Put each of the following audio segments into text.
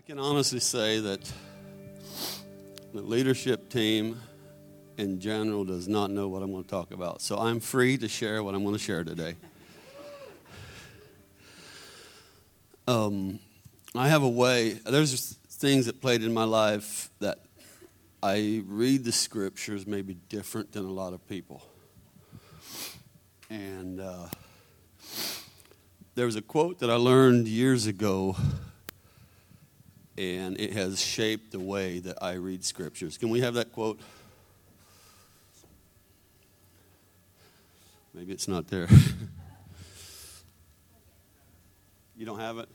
I can honestly say that the leadership team in general does not know what I'm going to talk about. So I'm free to share what I'm going to share today. Um, I have a way, there's things that played in my life that I read the scriptures maybe different than a lot of people. And uh, there was a quote that I learned years ago and it has shaped the way that I read scriptures. Can we have that quote? Maybe it's not there. you don't have it?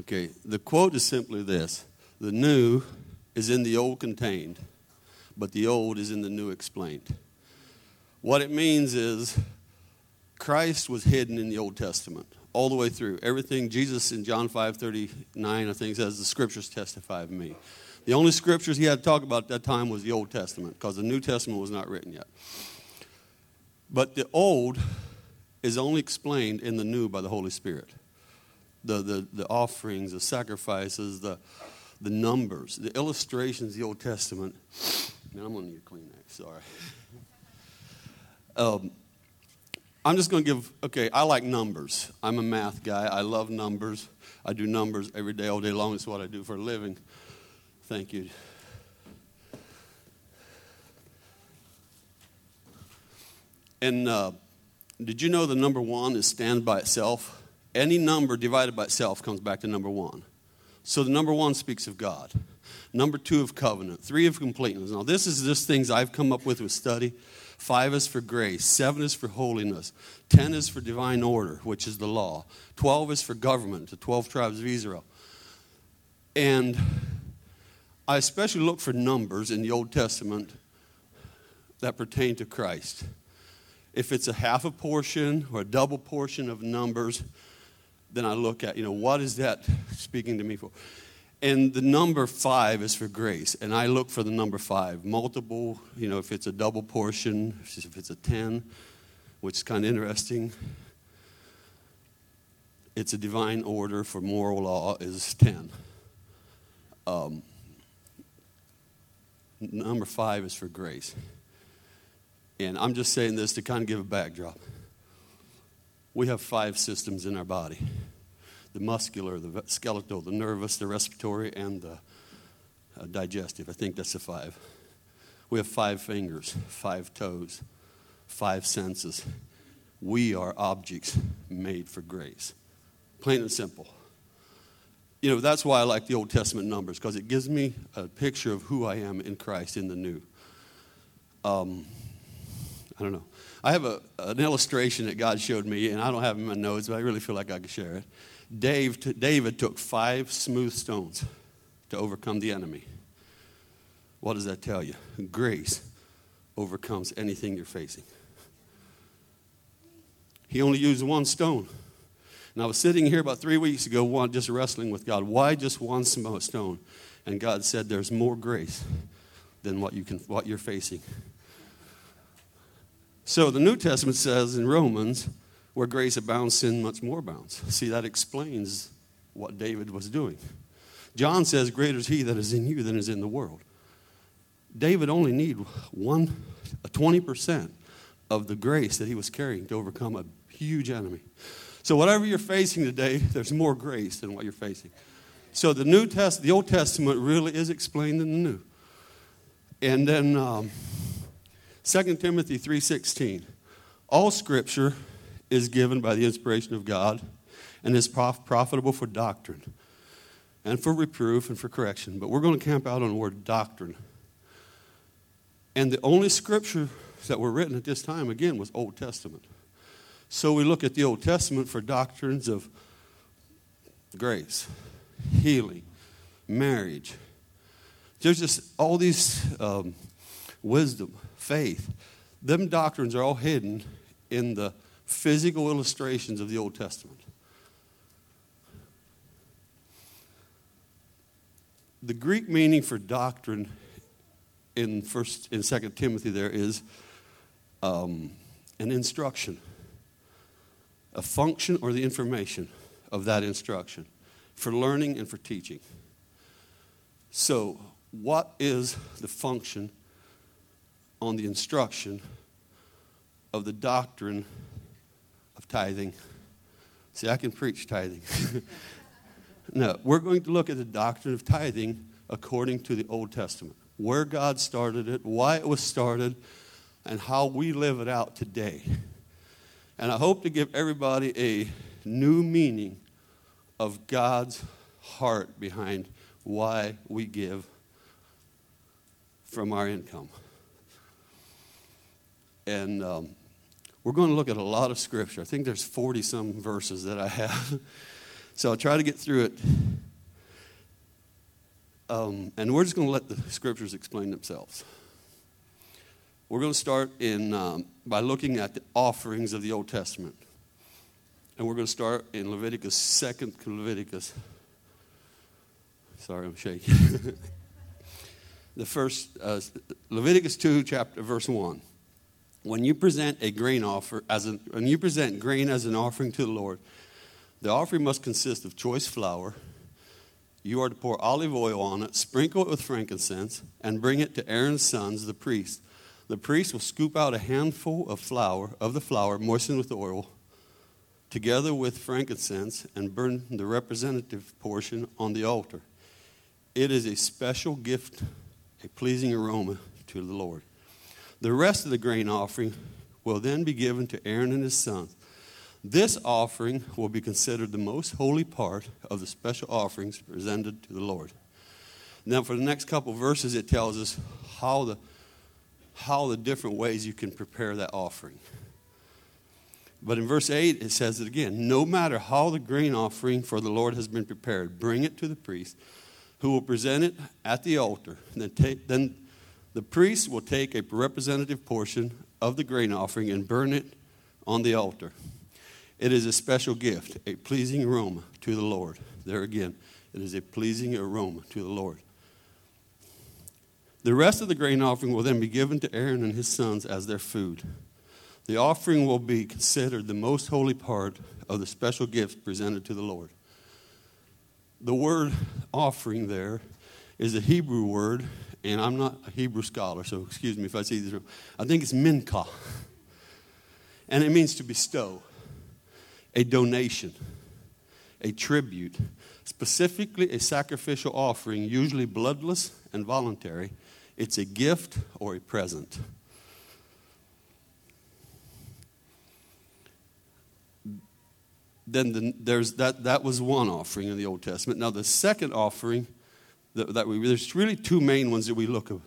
Okay, the quote is simply this The new is in the old contained, but the old is in the new explained. What it means is Christ was hidden in the Old Testament all the way through. Everything Jesus in John 5 39, I think, says, The scriptures testify of me. The only scriptures he had to talk about at that time was the Old Testament because the New Testament was not written yet. But the Old is only explained in the New by the Holy Spirit. The, the, the offerings, the sacrifices, the, the numbers, the illustrations, the Old Testament. Now I'm going to need a Kleenex, sorry. Um, I'm just going to give, okay, I like numbers. I'm a math guy. I love numbers. I do numbers every day, all day long. It's what I do for a living. Thank you. And uh, did you know the number one is stand by itself? Any number divided by itself comes back to number one. So the number one speaks of God. Number two of covenant. Three of completeness. Now, this is just things I've come up with with study. Five is for grace. Seven is for holiness. Ten is for divine order, which is the law. Twelve is for government, the 12 tribes of Israel. And I especially look for numbers in the Old Testament that pertain to Christ. If it's a half a portion or a double portion of numbers, then I look at, you know, what is that speaking to me for? And the number five is for grace. And I look for the number five. Multiple, you know, if it's a double portion, if it's a 10, which is kind of interesting. It's a divine order for moral law is 10. Um, number five is for grace. And I'm just saying this to kind of give a backdrop. We have five systems in our body the muscular, the skeletal, the nervous, the respiratory, and the uh, digestive. I think that's the five. We have five fingers, five toes, five senses. We are objects made for grace. Plain and simple. You know, that's why I like the Old Testament numbers, because it gives me a picture of who I am in Christ in the new. Um, I don't know. I have a, an illustration that God showed me, and I don't have in my notes, but I really feel like I could share it. Dave, David took five smooth stones to overcome the enemy. What does that tell you? Grace overcomes anything you're facing. He only used one stone. And I was sitting here about three weeks ago, one, just wrestling with God. Why just one smooth uh, stone? And God said, "There's more grace than what you can, what you're facing." So the New Testament says in Romans where grace abounds, sin much more abounds. See, that explains what David was doing. John says, Greater is he that is in you than is in the world. David only needed one, a 20% of the grace that he was carrying to overcome a huge enemy. So whatever you're facing today, there's more grace than what you're facing. So the New Test, the Old Testament really is explained in the New. And then um, 2 Timothy 3.16, all Scripture is given by the inspiration of God and is prof- profitable for doctrine and for reproof and for correction. But we're going to camp out on the word doctrine. And the only scripture that were written at this time, again, was Old Testament. So we look at the Old Testament for doctrines of grace, healing, marriage. There's just all these um, wisdom, faith. Them doctrines are all hidden in the physical illustrations of the Old Testament. The Greek meaning for doctrine in first in Second Timothy there is um, an instruction, a function or the information of that instruction. for learning and for teaching. So, what is the function on the instruction of the doctrine of tithing? See, I can preach tithing. no, we're going to look at the doctrine of tithing according to the Old Testament where God started it, why it was started, and how we live it out today. And I hope to give everybody a new meaning of God's heart behind why we give from our income. And um, we're going to look at a lot of scripture. I think there's 40 some verses that I have. so I'll try to get through it. Um, and we're just going to let the scriptures explain themselves. We're going to start in, um, by looking at the offerings of the Old Testament. And we're going to start in Leviticus, second Leviticus. Sorry, I'm shaking. the first, uh, Leviticus 2, chapter, verse 1. When you present a grain offer, as an, when you present grain as an offering to the Lord, the offering must consist of choice flour. You are to pour olive oil on it, sprinkle it with frankincense, and bring it to Aaron's sons, the priests. The priest will scoop out a handful of flour, of the flour, moistened with oil, together with frankincense, and burn the representative portion on the altar. It is a special gift, a pleasing aroma to the Lord. The rest of the grain offering will then be given to Aaron and his sons. This offering will be considered the most holy part of the special offerings presented to the Lord. Now, for the next couple verses, it tells us how the, how the different ways you can prepare that offering. But in verse 8, it says it again No matter how the grain offering for the Lord has been prepared, bring it to the priest, who will present it at the altar. Then, take, then the priest will take a representative portion of the grain offering and burn it on the altar. It is a special gift, a pleasing aroma to the Lord. There again, it is a pleasing aroma to the Lord. The rest of the grain offering will then be given to Aaron and his sons as their food. The offering will be considered the most holy part of the special gift presented to the Lord. The word offering there is a Hebrew word, and I'm not a Hebrew scholar, so excuse me if I say this wrong. I think it's mincha, and it means to bestow a donation, a tribute, specifically a sacrificial offering, usually bloodless and voluntary. It's a gift or a present. Then the, there's that, that was one offering in the Old Testament. Now, the second offering that, that we, there's really two main ones that we look at,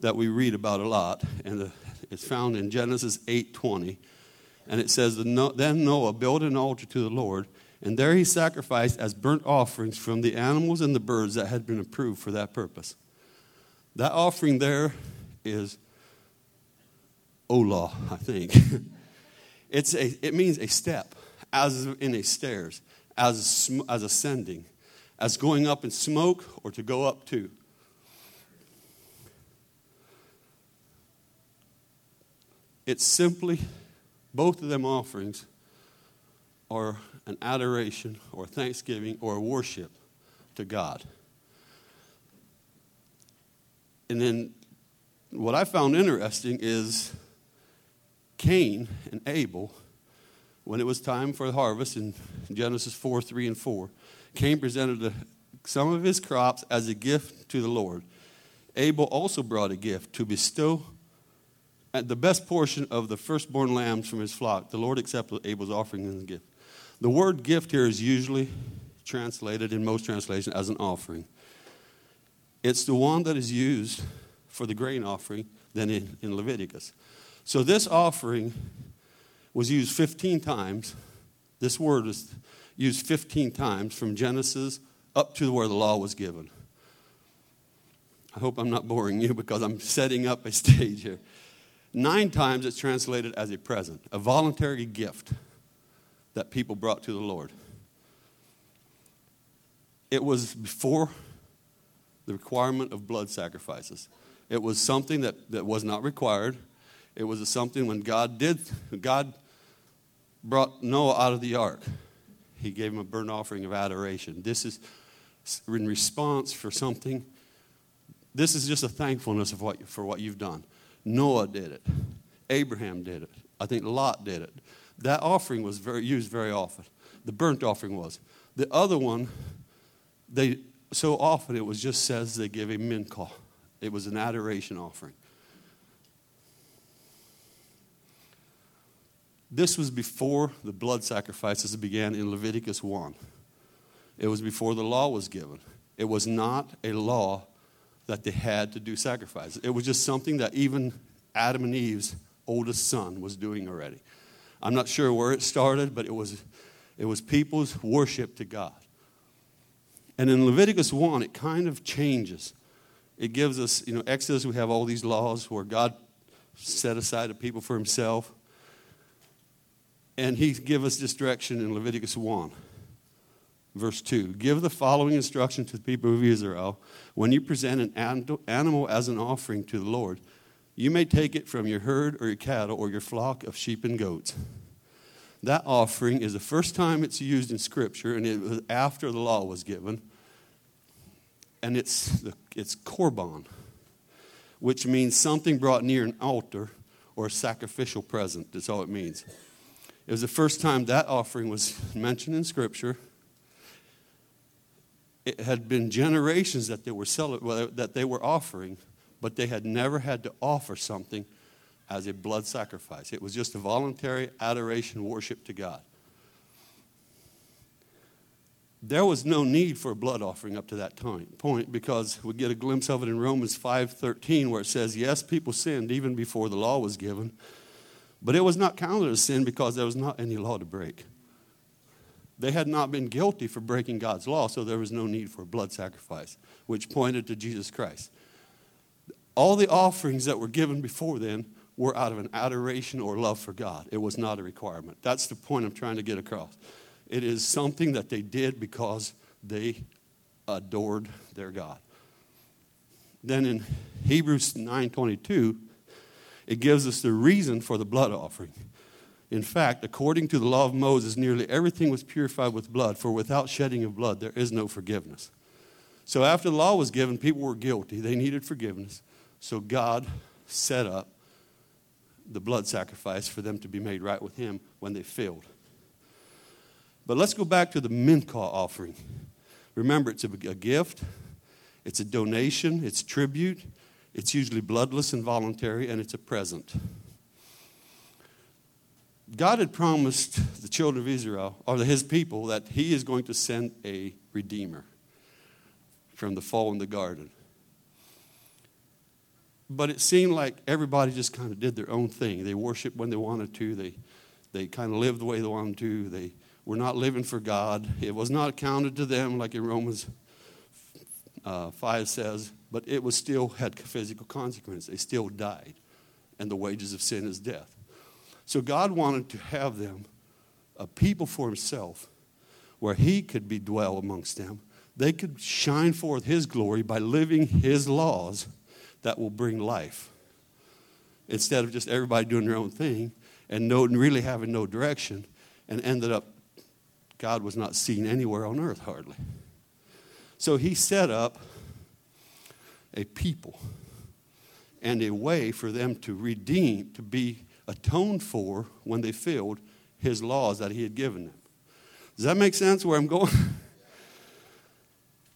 that we read about a lot, and the, it's found in Genesis 8:20 and it says, Then Noah built an altar to the Lord, and there he sacrificed as burnt offerings from the animals and the birds that had been approved for that purpose. That offering there is Olah, I think. it's a, it means a step, as in a stairs, as, as ascending, as going up in smoke or to go up to. It's simply both of them offerings are an adoration or thanksgiving or worship to God. And then what I found interesting is Cain and Abel, when it was time for the harvest in Genesis 4 3 and 4, Cain presented a, some of his crops as a gift to the Lord. Abel also brought a gift to bestow at the best portion of the firstborn lambs from his flock, the Lord accepted Abel's offering and gift. The word gift here is usually translated in most translations as an offering. It's the one that is used for the grain offering than in, in Leviticus. So this offering was used 15 times. This word was used 15 times from Genesis up to where the law was given. I hope I'm not boring you because I'm setting up a stage here. Nine times it's translated as a present, a voluntary gift that people brought to the Lord. It was before the requirement of blood sacrifices. It was something that, that was not required. It was something when God did, God brought Noah out of the ark. He gave him a burnt offering of adoration. This is in response for something. This is just a thankfulness of what, for what you've done. Noah did it. Abraham did it. I think Lot did it. That offering was very, used very often. The burnt offering was. The other one, they so often it was just says they give a mincha. It was an adoration offering. This was before the blood sacrifices began in Leviticus 1. It was before the law was given. It was not a law that they had to do sacrifices. It was just something that even Adam and Eve's oldest son was doing already. I'm not sure where it started, but it was, it was people's worship to God. And in Leviticus 1, it kind of changes. It gives us, you know, Exodus, we have all these laws where God set aside a people for himself. And he gives us this direction in Leviticus 1, verse 2. Give the following instruction to the people of Israel. When you present an animal as an offering to the Lord, you may take it from your herd or your cattle or your flock of sheep and goats. That offering is the first time it's used in Scripture, and it was after the law was given. And it's, the, it's korban, which means something brought near an altar or a sacrificial present. That's all it means. It was the first time that offering was mentioned in Scripture. It had been generations that they were, that they were offering, but they had never had to offer something as a blood sacrifice. It was just a voluntary adoration worship to God. There was no need for a blood offering up to that time, point because we get a glimpse of it in Romans 5:13 where it says, "Yes, people sinned even before the law was given, but it was not counted as sin because there was not any law to break." They had not been guilty for breaking God's law, so there was no need for a blood sacrifice, which pointed to Jesus Christ. All the offerings that were given before then were out of an adoration or love for God. It was not a requirement. That's the point I'm trying to get across. It is something that they did because they adored their God. Then in Hebrews 9:22, it gives us the reason for the blood offering. In fact, according to the law of Moses, nearly everything was purified with blood, for without shedding of blood, there is no forgiveness. So after the law was given, people were guilty. They needed forgiveness. So God set up the blood sacrifice for them to be made right with Him when they failed. But let's go back to the mincha offering. Remember, it's a gift, it's a donation, it's tribute, it's usually bloodless and voluntary, and it's a present. God had promised the children of Israel, or his people, that he is going to send a redeemer from the fall in the garden. But it seemed like everybody just kind of did their own thing. They worshiped when they wanted to. They, they kind of lived the way they wanted to. They were not living for God. It was not counted to them, like in Romans uh, 5 says, but it was still had physical consequences. They still died. And the wages of sin is death. So God wanted to have them a people for himself where he could be dwell amongst them. They could shine forth his glory by living his laws that will bring life. Instead of just everybody doing their own thing and no, really having no direction, and ended up, God was not seen anywhere on earth hardly. So he set up a people and a way for them to redeem, to be atoned for when they failed his laws that he had given them. Does that make sense where I'm going?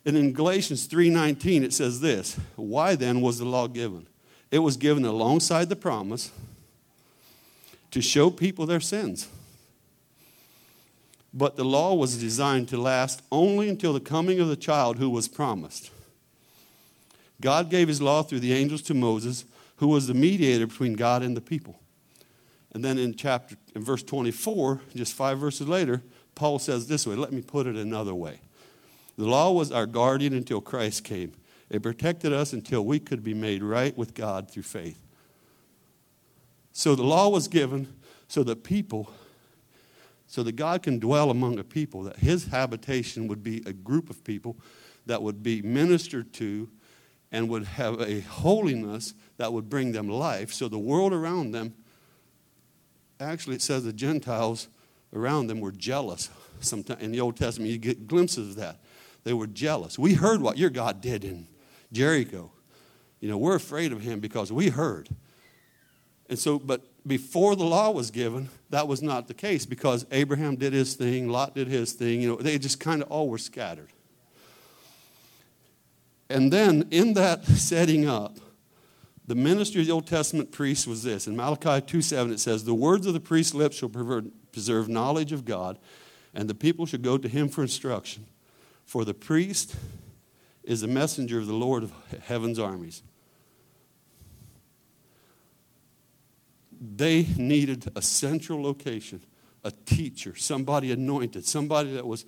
And in Galatians 3:19 it says this, why then was the law given? It was given alongside the promise to show people their sins. But the law was designed to last only until the coming of the child who was promised. God gave his law through the angels to Moses, who was the mediator between God and the people. And then in chapter in verse 24, just 5 verses later, Paul says this way, let me put it another way. The law was our guardian until Christ came. It protected us until we could be made right with God through faith. So the law was given so that people, so that God can dwell among a people, that his habitation would be a group of people that would be ministered to and would have a holiness that would bring them life. So the world around them, actually, it says the Gentiles around them were jealous. Sometimes in the Old Testament, you get glimpses of that. They were jealous. We heard what your God did in Jericho. You know, we're afraid of him because we heard. And so, but before the law was given, that was not the case because Abraham did his thing, Lot did his thing. You know, they just kind of all were scattered. And then in that setting up, the ministry of the Old Testament priest was this. In Malachi 2 7, it says, The words of the priest's lips shall preserve knowledge of God, and the people should go to him for instruction. For the priest is a messenger of the Lord of heaven's armies. They needed a central location, a teacher, somebody anointed, somebody that was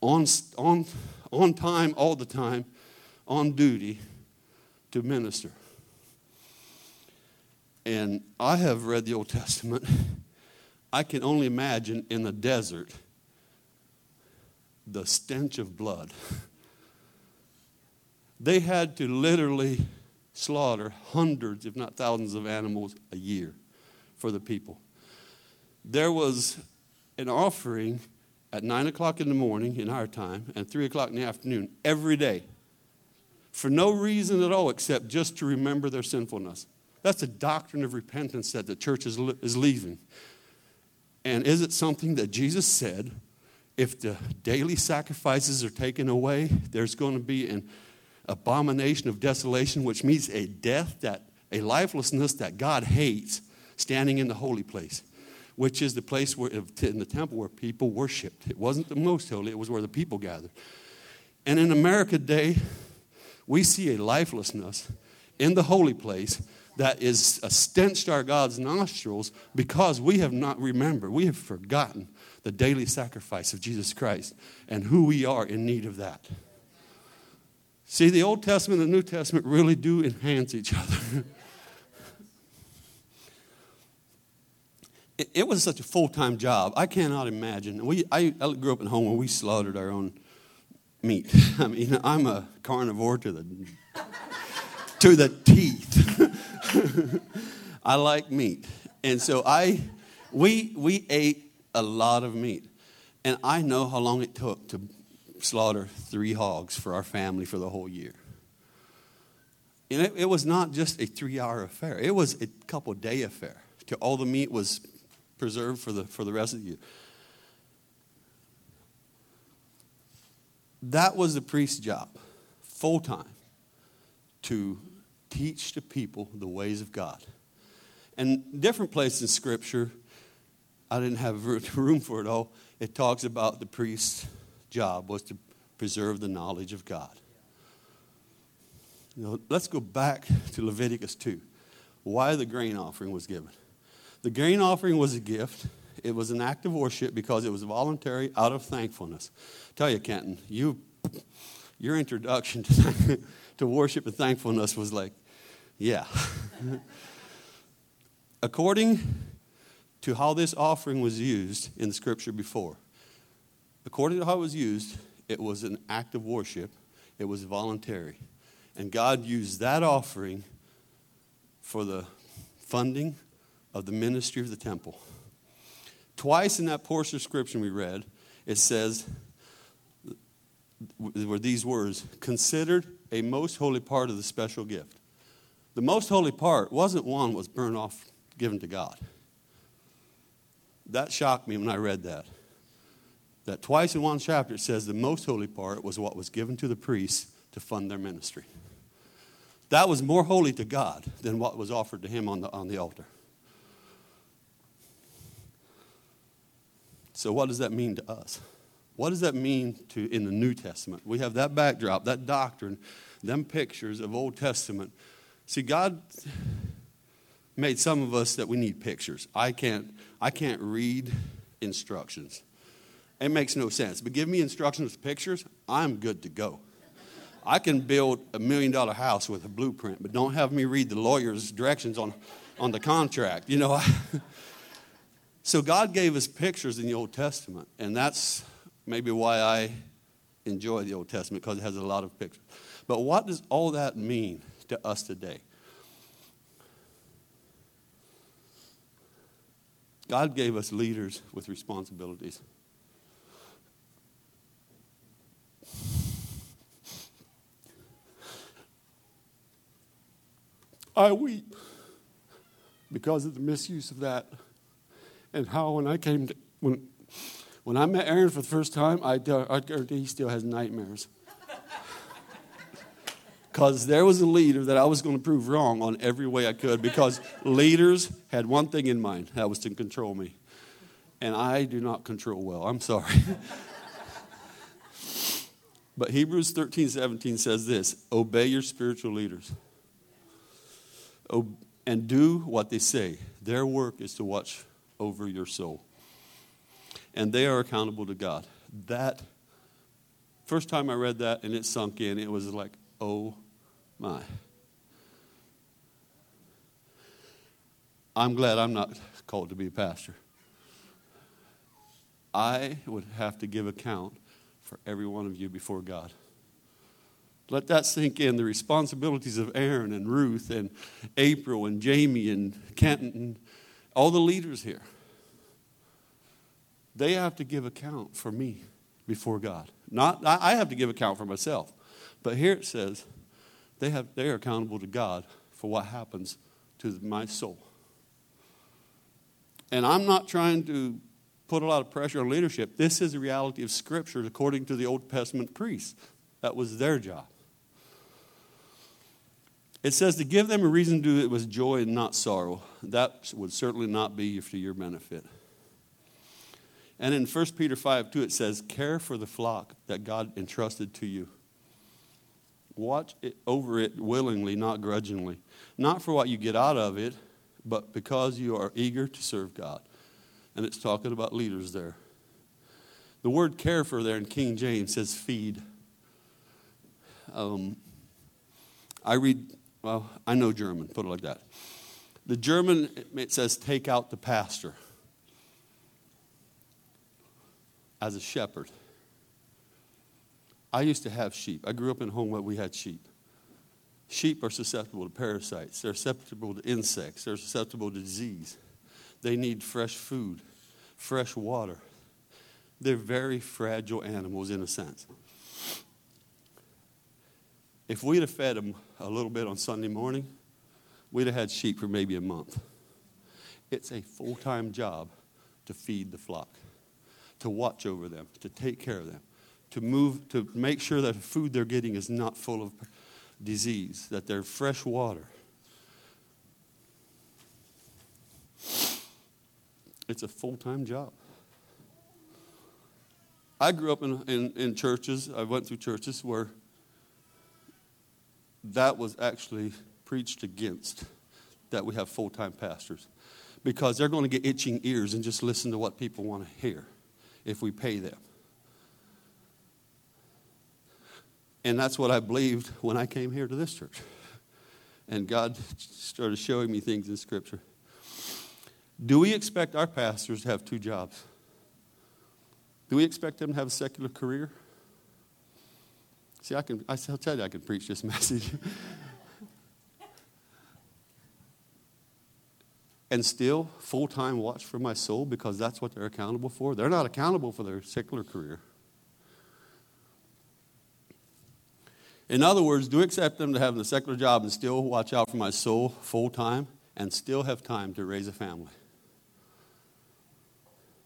on, on, on time all the time, on duty to minister. And I have read the Old Testament. I can only imagine in the desert the stench of blood. They had to literally slaughter hundreds, if not thousands, of animals a year for the people. There was an offering at 9 o'clock in the morning in our time and 3 o'clock in the afternoon every day for no reason at all except just to remember their sinfulness. That's a doctrine of repentance that the church is, is leaving. And is it something that Jesus said if the daily sacrifices are taken away, there's going to be an abomination of desolation, which means a death that a lifelessness that God hates standing in the holy place, which is the place where in the temple where people worshiped. It wasn't the most holy, it was where the people gathered. And in America today, we see a lifelessness in the holy place that is to our God's nostrils because we have not remembered, we have forgotten the daily sacrifice of Jesus Christ and who we are in need of that. See, the Old Testament and the New Testament really do enhance each other. it, it, was such a full time job. I cannot imagine. We, I, I grew up in a home where we slaughtered our own meat. I mean, I'm a carnivore to the to the teeth. I like meat. And so I we we ate a lot of meat. And I know how long it took to slaughter three hogs for our family for the whole year. And it, it was not just a three hour affair, it was a couple day affair. Till all the meat was preserved for the, for the rest of the year. That was the priest's job, full time, to teach the people the ways of God. And different places in Scripture, I didn't have room for it all. It talks about the priest's job was to preserve the knowledge of God. Know, let's go back to Leviticus 2. Why the grain offering was given. The grain offering was a gift. It was an act of worship because it was voluntary out of thankfulness. I tell you, Kenton, you, your introduction to, to worship and thankfulness was like, yeah. According to how this offering was used in the scripture before, according to how it was used, it was an act of worship, it was voluntary. And God used that offering for the funding of the ministry of the temple. Twice in that portion of scripture we read, it says, were these words considered a most holy part of the special gift. The most holy part wasn't one was burned off, given to God. That shocked me when I read that. That twice in one chapter it says the most holy part was what was given to the priests to fund their ministry. That was more holy to God than what was offered to him on the, on the altar. So, what does that mean to us? What does that mean to in the New Testament? We have that backdrop, that doctrine, them pictures of Old Testament. See, God made some of us that we need pictures. I can't, I can't read instructions. It makes no sense. But give me instructions with pictures, I'm good to go. I can build a million dollar house with a blueprint, but don't have me read the lawyer's directions on, on the contract. You know, so God gave us pictures in the Old Testament, and that's maybe why I enjoy the Old Testament because it has a lot of pictures. But what does all that mean to us today? God gave us leaders with responsibilities. I weep because of the misuse of that and how when I came to, when, when I met Aaron for the first time, I, I guarantee he still has nightmares. Because there was a leader that I was going to prove wrong on every way I could because leaders had one thing in mind that was to control me. And I do not control well. I'm sorry. but Hebrews 13 17 says this Obey your spiritual leaders and do what they say. Their work is to watch over your soul. And they are accountable to God. That, first time I read that and it sunk in, it was like, oh my. I'm glad I'm not called to be a pastor. I would have to give account for every one of you before God. Let that sink in. The responsibilities of Aaron and Ruth and April and Jamie and Kenton and all the leaders here. They have to give account for me before God. Not I have to give account for myself. But here it says they have they are accountable to God for what happens to my soul. And I'm not trying to put a lot of pressure on leadership. This is the reality of Scripture according to the Old Testament priests. That was their job. It says to give them a reason to do it with joy and not sorrow. That would certainly not be for your benefit. And in 1 Peter 5 2, it says, Care for the flock that God entrusted to you. Watch it, over it willingly, not grudgingly. Not for what you get out of it, but because you are eager to serve God. And it's talking about leaders there. The word care for there in King James says feed. Um, I read well, I know German, put it like that. The German, it says, take out the pastor as a shepherd. I used to have sheep. I grew up in a home where we had sheep. Sheep are susceptible to parasites, they're susceptible to insects, they're susceptible to disease. They need fresh food, fresh water. They're very fragile animals in a sense. If we'd have fed them a little bit on Sunday morning, we'd have had sheep for maybe a month. It's a full time job to feed the flock, to watch over them, to take care of them, to move, to make sure that the food they're getting is not full of disease, that they're fresh water. It's a full time job. I grew up in, in, in churches, I went through churches where that was actually preached against that we have full time pastors because they're going to get itching ears and just listen to what people want to hear if we pay them. And that's what I believed when I came here to this church. And God started showing me things in Scripture. Do we expect our pastors to have two jobs? Do we expect them to have a secular career? See, I can, I'll tell you, I can preach this message. And still full time watch for my soul because that's what they're accountable for. They're not accountable for their secular career. In other words, do accept them to have a secular job and still watch out for my soul full time and still have time to raise a family.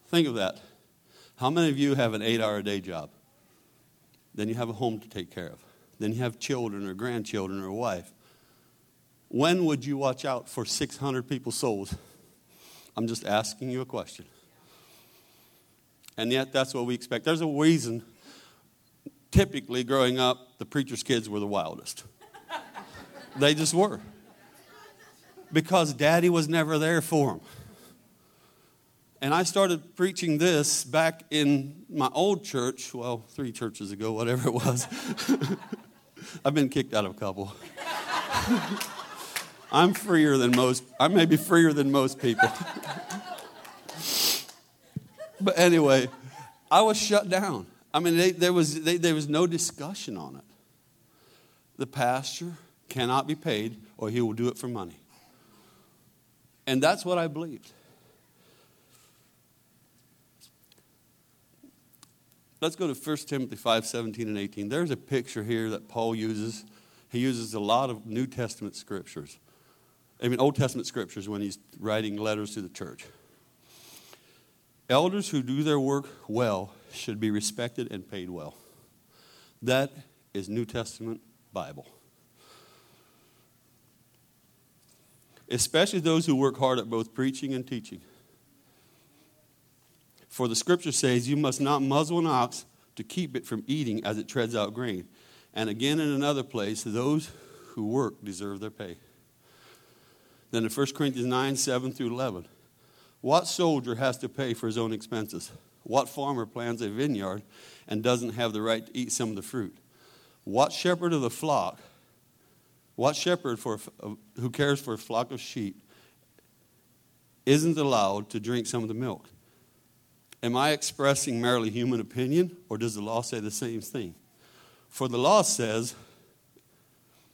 Think of that. How many of you have an eight hour a day job? Then you have a home to take care of. Then you have children or grandchildren or a wife. When would you watch out for 600 people's souls? I'm just asking you a question. And yet, that's what we expect. There's a reason, typically, growing up, the preacher's kids were the wildest. they just were. Because daddy was never there for them. And I started preaching this back in my old church, well, three churches ago, whatever it was. I've been kicked out of a couple. I'm freer than most. I may be freer than most people. but anyway, I was shut down. I mean, they, there, was, they, there was no discussion on it. The pastor cannot be paid, or he will do it for money. And that's what I believed. Let's go to 1 Timothy 5 17 and 18. There's a picture here that Paul uses. He uses a lot of New Testament scriptures. I mean, Old Testament scriptures when he's writing letters to the church. Elders who do their work well should be respected and paid well. That is New Testament Bible. Especially those who work hard at both preaching and teaching. For the scripture says, You must not muzzle an ox to keep it from eating as it treads out grain. And again, in another place, those who work deserve their pay. Then in 1 Corinthians 9 7 through 11, what soldier has to pay for his own expenses? What farmer plants a vineyard and doesn't have the right to eat some of the fruit? What shepherd of the flock, what shepherd for, who cares for a flock of sheep isn't allowed to drink some of the milk? Am I expressing merely human opinion, or does the law say the same thing? For the law says,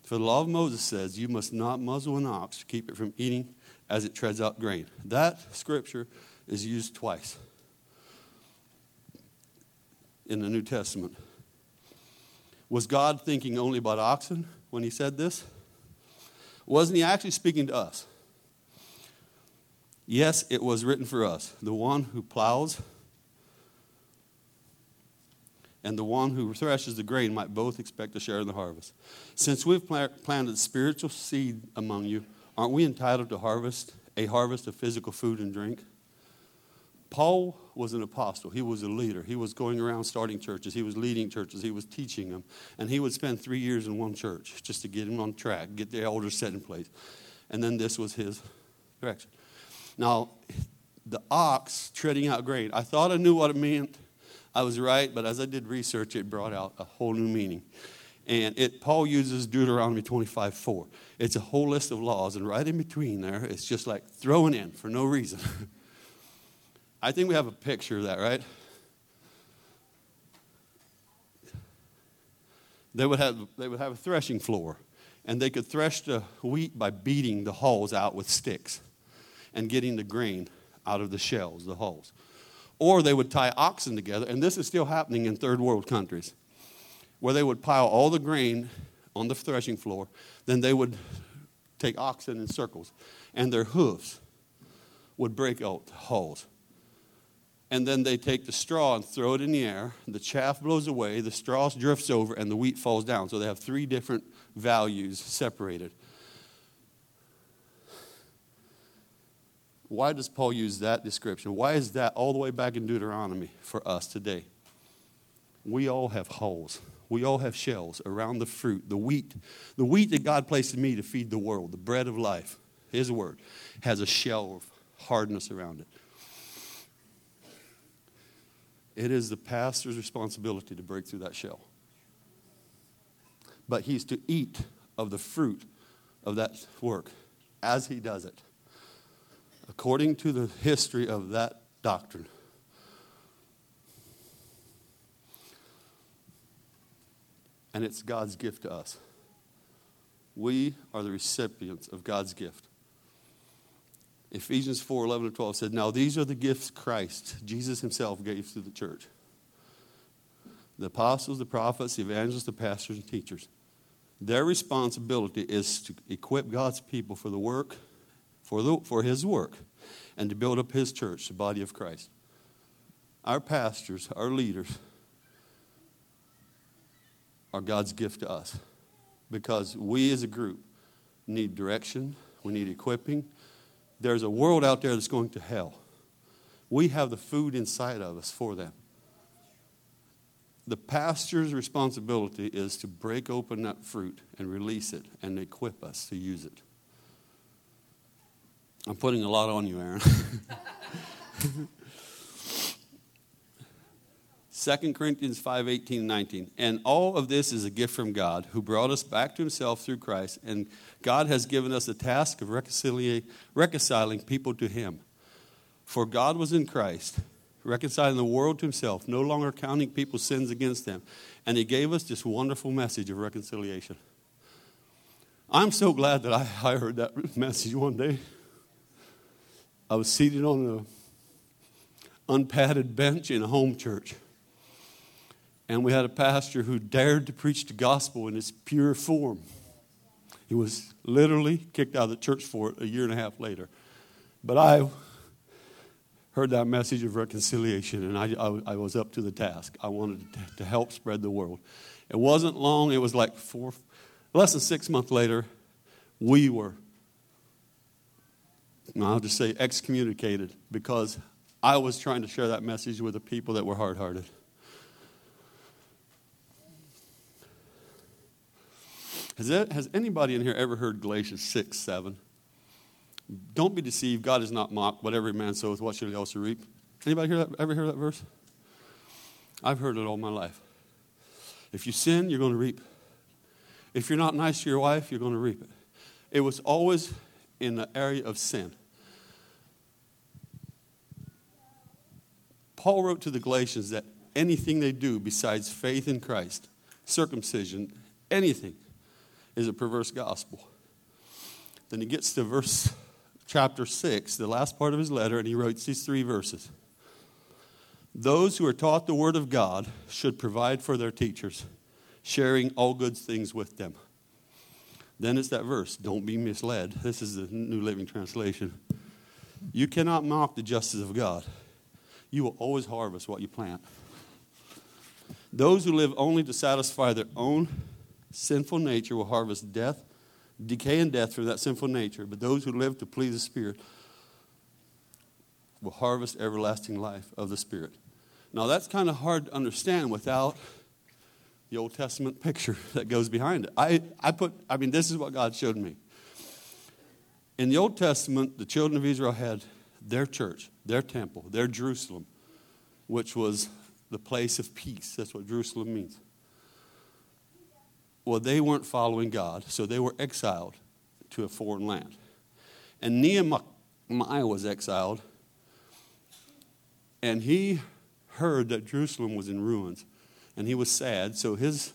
for the law of Moses says, you must not muzzle an ox to keep it from eating as it treads out grain. That scripture is used twice in the New Testament. Was God thinking only about oxen when he said this? Wasn't he actually speaking to us? Yes, it was written for us. The one who plows and the one who threshes the grain might both expect a share in the harvest. Since we've planted spiritual seed among you, aren't we entitled to harvest a harvest of physical food and drink? Paul was an apostle. He was a leader. He was going around starting churches. He was leading churches. He was teaching them. And he would spend three years in one church just to get him on track, get the elders set in place. And then this was his direction. Now, the ox treading out grain, I thought I knew what it meant. I was right, but as I did research, it brought out a whole new meaning. And it, Paul uses Deuteronomy 25 4. It's a whole list of laws, and right in between there, it's just like throwing in for no reason. I think we have a picture of that, right? They would have, they would have a threshing floor, and they could thresh the wheat by beating the hulls out with sticks and getting the grain out of the shells, the hulls. Or they would tie oxen together, and this is still happening in third world countries, where they would pile all the grain on the threshing floor. Then they would take oxen in circles, and their hoofs would break out holes. And then they take the straw and throw it in the air. The chaff blows away, the straw drifts over, and the wheat falls down. So they have three different values separated. Why does Paul use that description? Why is that all the way back in Deuteronomy for us today? We all have holes. We all have shells around the fruit, the wheat. The wheat that God placed in me to feed the world, the bread of life, His word, has a shell of hardness around it. It is the pastor's responsibility to break through that shell. But he's to eat of the fruit of that work as he does it according to the history of that doctrine. And it's God's gift to us. We are the recipients of God's gift. Ephesians 4 11 and 12 said, Now these are the gifts Christ, Jesus himself, gave to the church the apostles, the prophets, the evangelists, the pastors, and teachers. Their responsibility is to equip God's people for the work for, the, for his work and to build up his church, the body of Christ. Our pastors, our leaders, are God's gift to us because we as a group need direction, we need equipping. There's a world out there that's going to hell. We have the food inside of us for them. The pastor's responsibility is to break open that fruit and release it and equip us to use it. I'm putting a lot on you, Aaron. 2 Corinthians 5 18 and 19. And all of this is a gift from God who brought us back to himself through Christ. And God has given us the task of reconciling people to him. For God was in Christ, reconciling the world to himself, no longer counting people's sins against them. And he gave us this wonderful message of reconciliation. I'm so glad that I, I heard that message one day. I was seated on an unpadded bench in a home church. And we had a pastor who dared to preach the gospel in its pure form. He was literally kicked out of the church for it a year and a half later. But I heard that message of reconciliation, and I, I, I was up to the task. I wanted to, to help spread the word. It wasn't long, it was like four, less than six months later, we were, I'll just say, excommunicated because I was trying to share that message with the people that were hard hearted. Has, has anybody in here ever heard Galatians 6 7? Don't be deceived. God is not mocked. What every man soweth, what shall he also reap? Anybody hear that, ever hear that verse? I've heard it all my life. If you sin, you're going to reap. If you're not nice to your wife, you're going to reap it. It was always in the area of sin. Paul wrote to the Galatians that anything they do besides faith in Christ, circumcision, anything, is a perverse gospel. Then he gets to verse chapter 6, the last part of his letter, and he writes these three verses. Those who are taught the word of God should provide for their teachers, sharing all good things with them. Then it's that verse, don't be misled. This is the New Living Translation. You cannot mock the justice of God. You will always harvest what you plant. Those who live only to satisfy their own sinful nature will harvest death, decay, and death through that sinful nature. But those who live to please the Spirit will harvest everlasting life of the Spirit. Now, that's kind of hard to understand without the Old Testament picture that goes behind it. I, I put, I mean, this is what God showed me. In the Old Testament, the children of Israel had their church, their temple, their Jerusalem, which was the place of peace. That's what Jerusalem means. Well, they weren't following God, so they were exiled to a foreign land. And Nehemiah was exiled, and he heard that Jerusalem was in ruins, and he was sad. So his,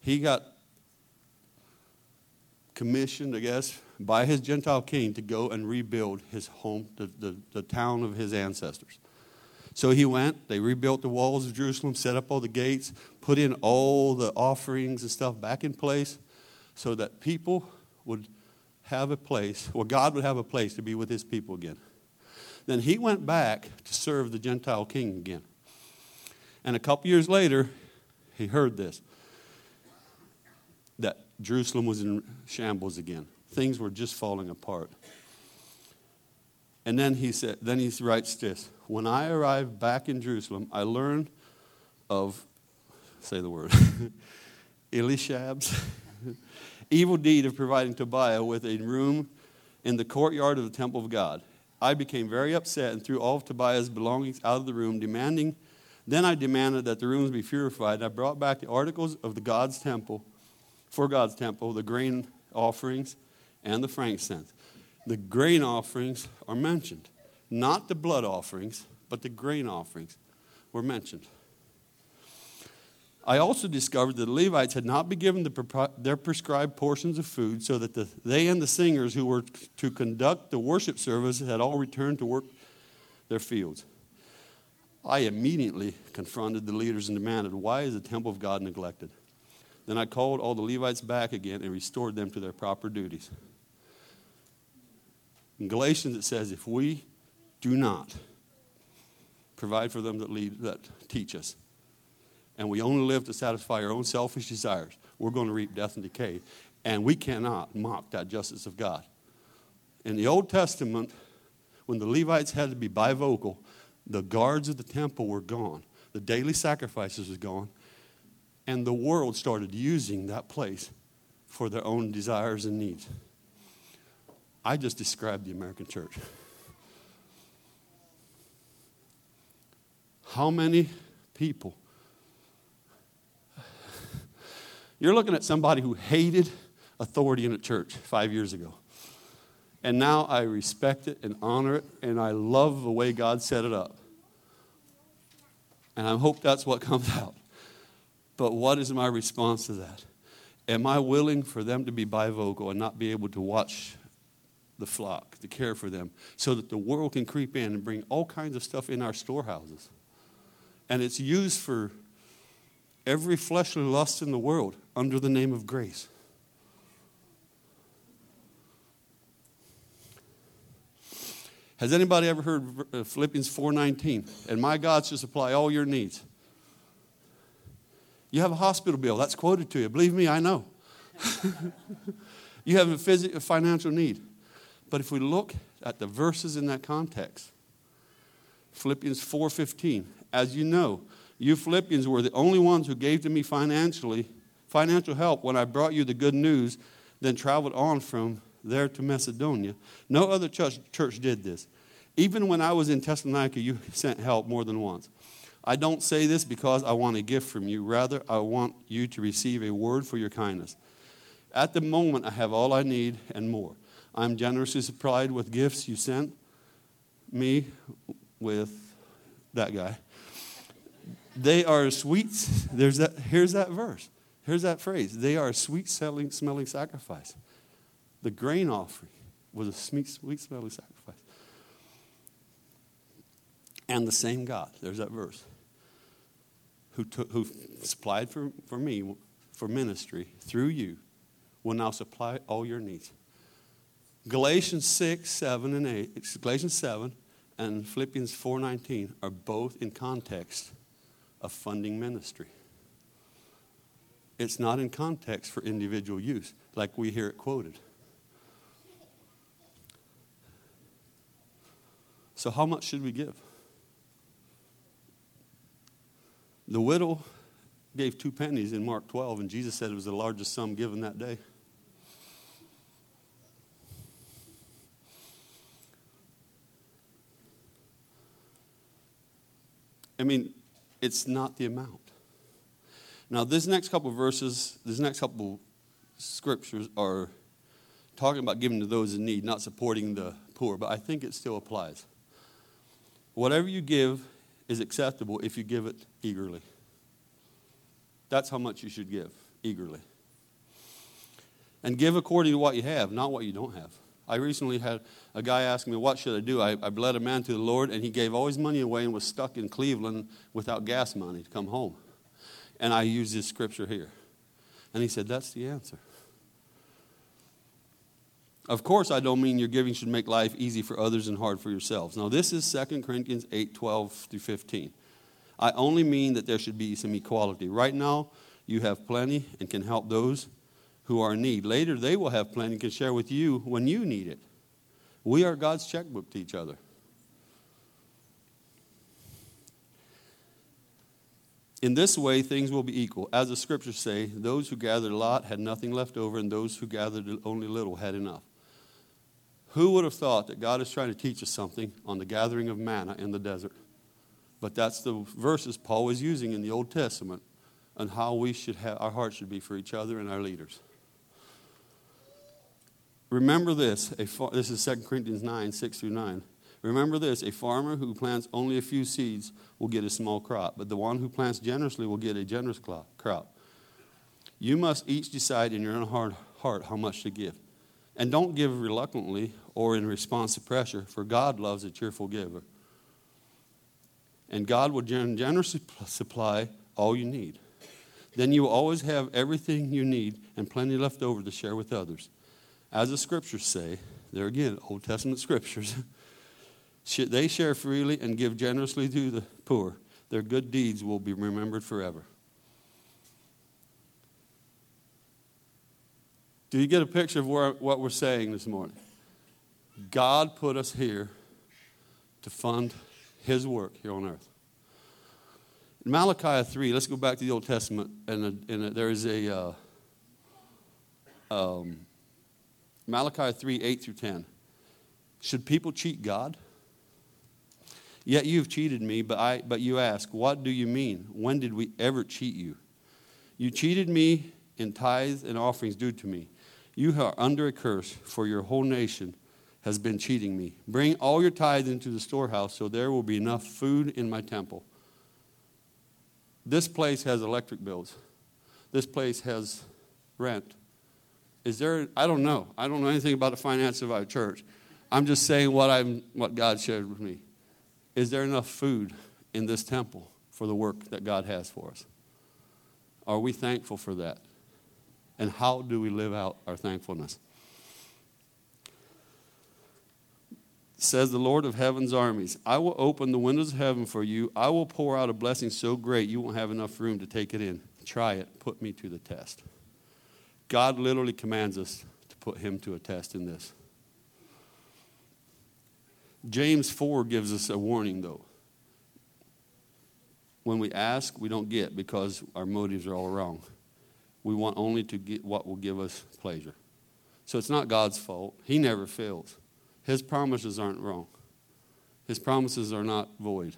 he got commissioned, I guess, by his Gentile king to go and rebuild his home, the, the, the town of his ancestors. So he went, they rebuilt the walls of Jerusalem, set up all the gates, put in all the offerings and stuff back in place so that people would have a place, or God would have a place to be with his people again. Then he went back to serve the Gentile king again. And a couple years later, he heard this that Jerusalem was in shambles again. Things were just falling apart. And then he said, then he writes this When I arrived back in Jerusalem, I learned of, say the word, Elishab's evil deed of providing Tobiah with a room in the courtyard of the temple of God. I became very upset and threw all of Tobiah's belongings out of the room, demanding then I demanded that the rooms be purified. I brought back the articles of the God's temple, for God's temple, the grain offerings and the frankincense. The grain offerings are mentioned, not the blood offerings, but the grain offerings were mentioned. I also discovered that the Levites had not been given the, their prescribed portions of food, so that the, they and the singers who were to conduct the worship service had all returned to work their fields. I immediately confronted the leaders and demanded, Why is the temple of God neglected? Then I called all the Levites back again and restored them to their proper duties. In Galatians, it says, If we do not provide for them that, lead, that teach us, and we only live to satisfy our own selfish desires, we're going to reap death and decay. And we cannot mock that justice of God. In the Old Testament, when the Levites had to be bivocal, the guards of the temple were gone, the daily sacrifices was gone, and the world started using that place for their own desires and needs. I just described the American church. How many people? You're looking at somebody who hated authority in a church five years ago. And now I respect it and honor it, and I love the way God set it up. And I hope that's what comes out. But what is my response to that? Am I willing for them to be bivocal and not be able to watch the flock, to care for them, so that the world can creep in and bring all kinds of stuff in our storehouses? And it's used for every fleshly lust in the world under the name of grace. Has anybody ever heard uh, Philippians 4:19? And my God shall supply all your needs. You have a hospital bill. That's quoted to you. Believe me, I know. you have a, phys- a financial need. But if we look at the verses in that context, Philippians 4:15, as you know, you Philippians were the only ones who gave to me financially financial help when I brought you the good news, then traveled on from there to Macedonia. No other church, church did this. Even when I was in Thessalonica, you sent help more than once. I don't say this because I want a gift from you. Rather, I want you to receive a word for your kindness. At the moment, I have all I need and more. I am generously supplied with gifts you sent me with that guy. They are sweet. There's that, here's that verse. Here's that phrase. They are a sweet smelling sacrifice. The grain offering was a sweet, sweet smelling sacrifice. And the same God, there's that verse, who, took, who supplied for, for me for ministry through you, will now supply all your needs. Galatians 6, 7, and 8, Galatians 7 and Philippians 4.19 are both in context of funding ministry. It's not in context for individual use, like we hear it quoted. So, how much should we give? The widow gave two pennies in Mark 12, and Jesus said it was the largest sum given that day. I mean, it's not the amount. Now, this next couple verses, this next couple scriptures are talking about giving to those in need, not supporting the poor, but I think it still applies. Whatever you give is acceptable if you give it eagerly. That's how much you should give, eagerly. And give according to what you have, not what you don't have. I recently had a guy ask me, What should I do? I, I a man to the Lord, and he gave all his money away and was stuck in Cleveland without gas money to come home. And I used this scripture here. And he said, That's the answer. Of course, I don't mean your giving should make life easy for others and hard for yourselves. Now, this is 2 Corinthians 8 12 through 15. I only mean that there should be some equality. Right now, you have plenty and can help those who are in need. Later, they will have plenty and can share with you when you need it. We are God's checkbook to each other. In this way, things will be equal. As the scriptures say, those who gathered a lot had nothing left over, and those who gathered only little had enough. Who would have thought that God is trying to teach us something on the gathering of manna in the desert? But that's the verses Paul was using in the Old Testament on how we should have our hearts should be for each other and our leaders. Remember this. this is 2 Corinthians 9, 6 through 9. Remember this a farmer who plants only a few seeds will get a small crop, but the one who plants generously will get a generous crop. You must each decide in your own heart how much to give. And don't give reluctantly or in response to pressure, for God loves a cheerful giver. And God will generously supply all you need. Then you will always have everything you need and plenty left over to share with others. As the scriptures say, there again, Old Testament scriptures, they share freely and give generously to the poor. Their good deeds will be remembered forever. Do you get a picture of where, what we're saying this morning? God put us here to fund His work here on earth. In Malachi 3, let's go back to the Old Testament, and, a, and a, there is a. Uh, um, Malachi 3 8 through 10. Should people cheat God? Yet you've cheated me, but, I, but you ask, What do you mean? When did we ever cheat you? You cheated me in tithes and offerings due to me. You are under a curse, for your whole nation has been cheating me. Bring all your tithes into the storehouse, so there will be enough food in my temple. This place has electric bills. This place has rent. Is there, I don't know. I don't know anything about the finances of our church. I'm just saying what, I'm, what God shared with me. Is there enough food in this temple for the work that God has for us? Are we thankful for that? And how do we live out our thankfulness? Says the Lord of heaven's armies, I will open the windows of heaven for you. I will pour out a blessing so great you won't have enough room to take it in. Try it. Put me to the test. God literally commands us to put him to a test in this. James 4 gives us a warning, though. When we ask, we don't get because our motives are all wrong. We want only to get what will give us pleasure. So it's not God's fault. He never fails. His promises aren't wrong. His promises are not void.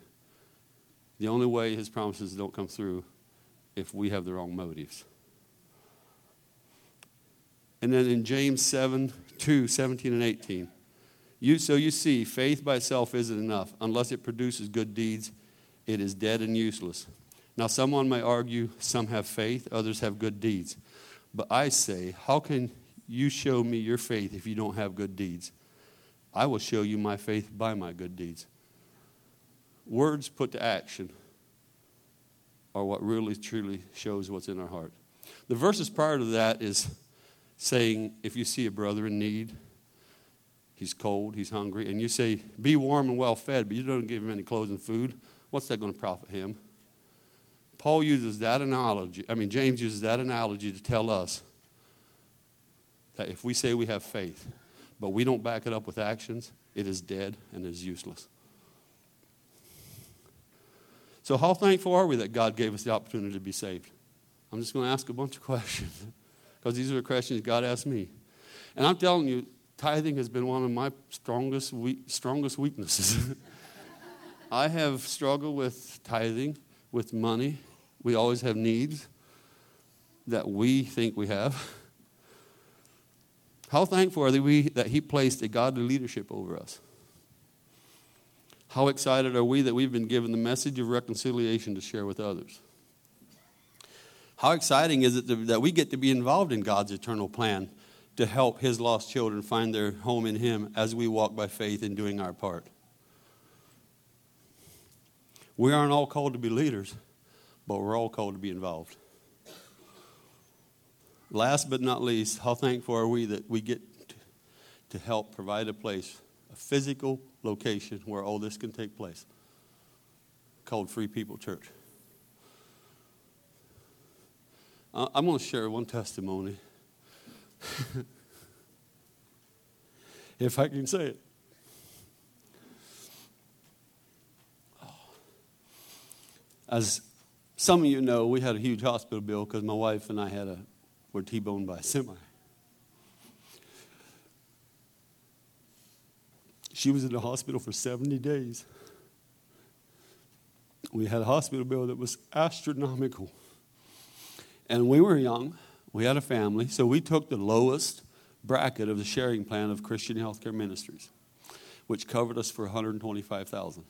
The only way his promises don't come through if we have the wrong motives. And then in James 7 2, 17 and 18, you, so you see, faith by itself isn't enough. Unless it produces good deeds, it is dead and useless. Now, someone may argue some have faith, others have good deeds. But I say, how can you show me your faith if you don't have good deeds? I will show you my faith by my good deeds. Words put to action are what really truly shows what's in our heart. The verses prior to that is saying, if you see a brother in need, he's cold, he's hungry, and you say, be warm and well fed, but you don't give him any clothes and food, what's that going to profit him? Paul uses that analogy, I mean, James uses that analogy to tell us that if we say we have faith, but we don't back it up with actions, it is dead and is useless. So, how thankful are we that God gave us the opportunity to be saved? I'm just going to ask a bunch of questions because these are the questions God asked me. And I'm telling you, tithing has been one of my strongest, weak, strongest weaknesses. I have struggled with tithing, with money. We always have needs that we think we have. How thankful are we that He placed a godly leadership over us? How excited are we that we've been given the message of reconciliation to share with others? How exciting is it that we get to be involved in God's eternal plan to help His lost children find their home in Him as we walk by faith in doing our part? We aren't all called to be leaders, but we're all called to be involved. Last but not least, how thankful are we that we get to help provide a place, a physical location where all this can take place, called Free People Church. I'm going to share one testimony. if I can say it. As some of you know, we had a huge hospital bill because my wife and I had a were T-boned by a semi. She was in the hospital for 70 days. We had a hospital bill that was astronomical. And we were young. We had a family. So we took the lowest bracket of the sharing plan of Christian Healthcare Ministries, which covered us for 125000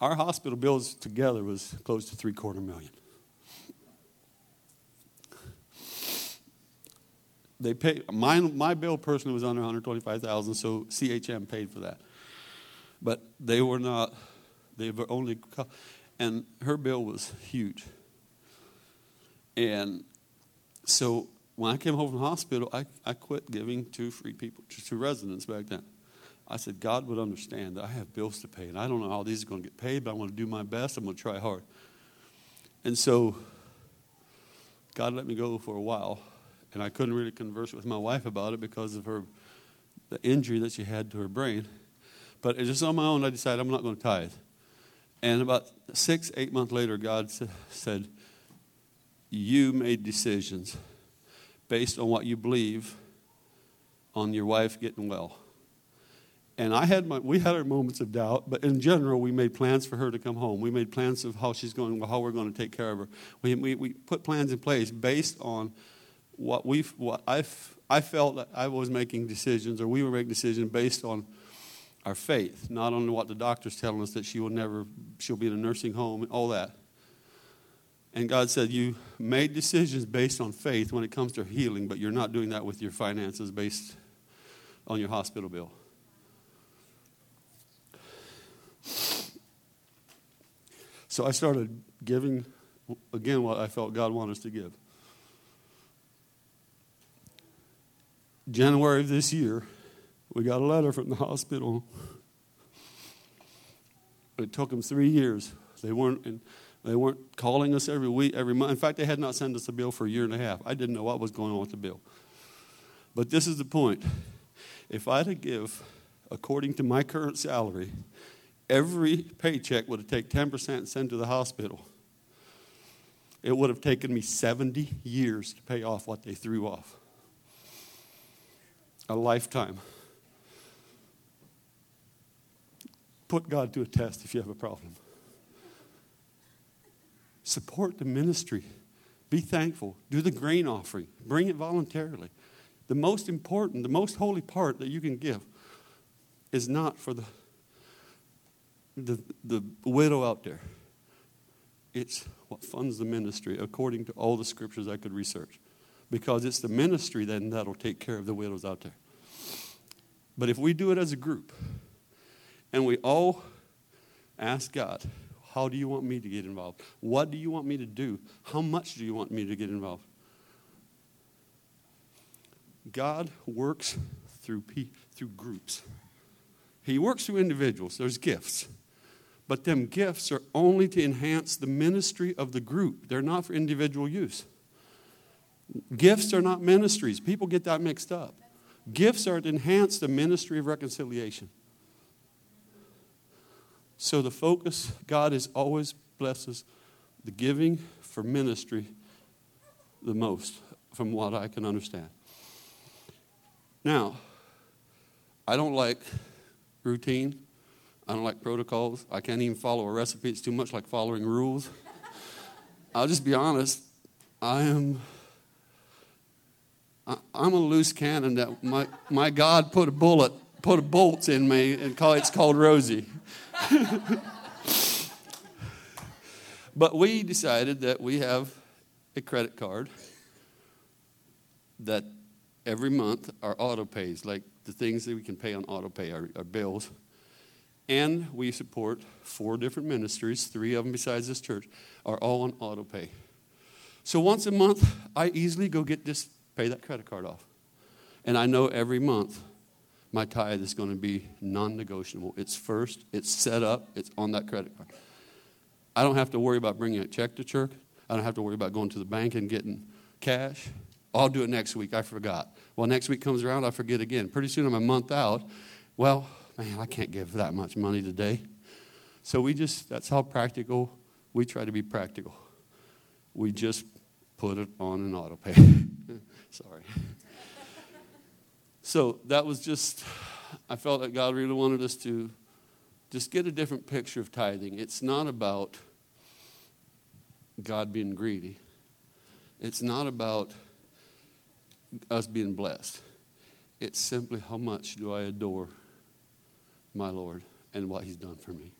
Our hospital bills together was close to three quarter million. they paid my, my bill personally was under 125000 so chm paid for that but they were not they were only and her bill was huge and so when i came home from the hospital i, I quit giving to free people to residents back then i said god would understand that i have bills to pay and i don't know how these are going to get paid but i want to do my best i'm going to try hard and so god let me go for a while and I couldn't really converse with my wife about it because of her the injury that she had to her brain. But just on my own, I decided I'm not going to tithe. And about six, eight months later, God said, You made decisions based on what you believe on your wife getting well. And I had my, we had our moments of doubt, but in general, we made plans for her to come home. We made plans of how she's going, how we're going to take care of her. We, we, we put plans in place based on what we what I I felt that I was making decisions or we were making decisions based on our faith, not on what the doctor's telling us that she will never she'll be in a nursing home all that. And God said, You made decisions based on faith when it comes to healing, but you're not doing that with your finances based on your hospital bill. So I started giving again, what I felt God wanted us to give. January of this year, we got a letter from the hospital. It took them three years. They weren't, they weren't calling us every week, every month. In fact, they had not sent us a bill for a year and a half. I didn't know what was going on with the bill. But this is the point. If I had to give, according to my current salary, every paycheck would have taken 10% and sent to the hospital. It would have taken me 70 years to pay off what they threw off. A lifetime. Put God to a test if you have a problem. Support the ministry. Be thankful. Do the grain offering. Bring it voluntarily. The most important, the most holy part that you can give is not for the, the, the widow out there. It's what funds the ministry according to all the scriptures I could research. Because it's the ministry then that'll take care of the widows out there. But if we do it as a group and we all ask God, how do you want me to get involved? What do you want me to do? How much do you want me to get involved? God works through, through groups. He works through individuals. There's gifts. But them gifts are only to enhance the ministry of the group. They're not for individual use. Gifts are not ministries. People get that mixed up. Gifts are to enhance the ministry of reconciliation. So the focus, God is always blesses the giving for ministry the most, from what I can understand. Now, I don't like routine. I don't like protocols. I can't even follow a recipe. It's too much like following rules. I'll just be honest. I am. I, am a loose cannon that my, my God put a bullet, put a bolts in me, and call, it's called Rosie. but we decided that we have a credit card that every month our auto pays, like the things that we can pay on auto pay, our, our bills. And we support four different ministries, three of them besides this church, are all on auto pay. So once a month, I easily go get this, pay that credit card off. And I know every month my tithe is going to be non negotiable. It's first, it's set up, it's on that credit card. I don't have to worry about bringing a check to church. I don't have to worry about going to the bank and getting cash. I'll do it next week. I forgot. Well, next week comes around, I forget again. Pretty soon I'm a month out. Well, man, I can't give that much money today. So we just, that's how practical we try to be practical. We just put it on an auto pay. Sorry. So that was just, I felt that God really wanted us to just get a different picture of tithing. It's not about God being greedy, it's not about us being blessed. It's simply how much do I adore my Lord and what He's done for me.